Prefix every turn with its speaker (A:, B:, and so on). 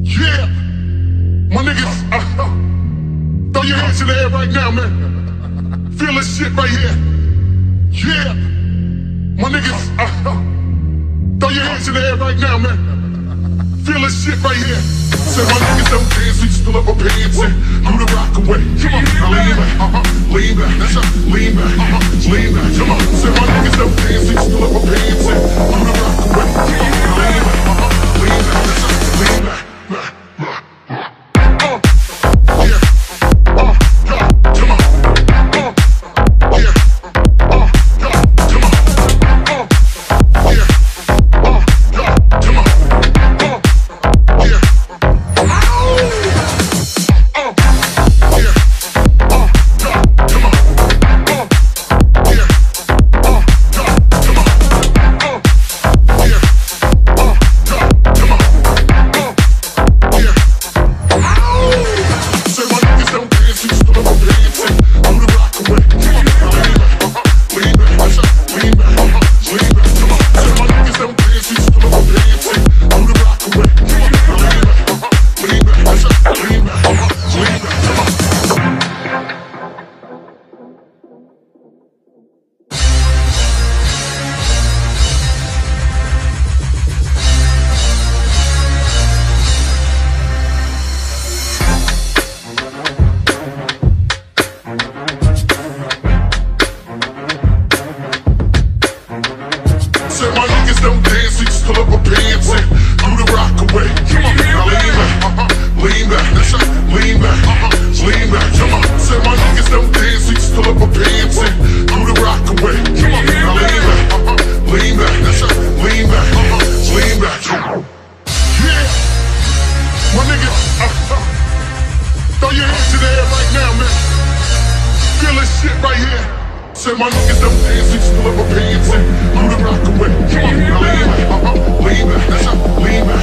A: Yeah, my niggas, uh, throw your hands in the air right now, man. Feel this shit right here. Yeah, my niggas, uh, throw your hands in the air right now, man. Feel this shit right here. Say my niggas don't dance, we still up our pants and do the rock away. Come on, now lean back, uh-huh, lean back, that's right, lean back, uh-huh, lean back. Come on, say my niggas don't dance, we still up our pants and do the Say my niggas don't dance, we just pull up our pants and do the rock away. Come on, now lean back, uh-huh, lean back, lean back, uh-huh, lean back, come on. Say my niggas don't dance, we just pull up our pants and do the rock away. Come on, now lean back, uh-huh, lean back, that's right, lean back, lean back. Yeah, my uh-huh, throw your hands in the air right now, man. Feel this shit right here. Say my niggas just pull up our pants and do the rock away. Come on, lean back, uh-huh, lean back, that's right, lean back.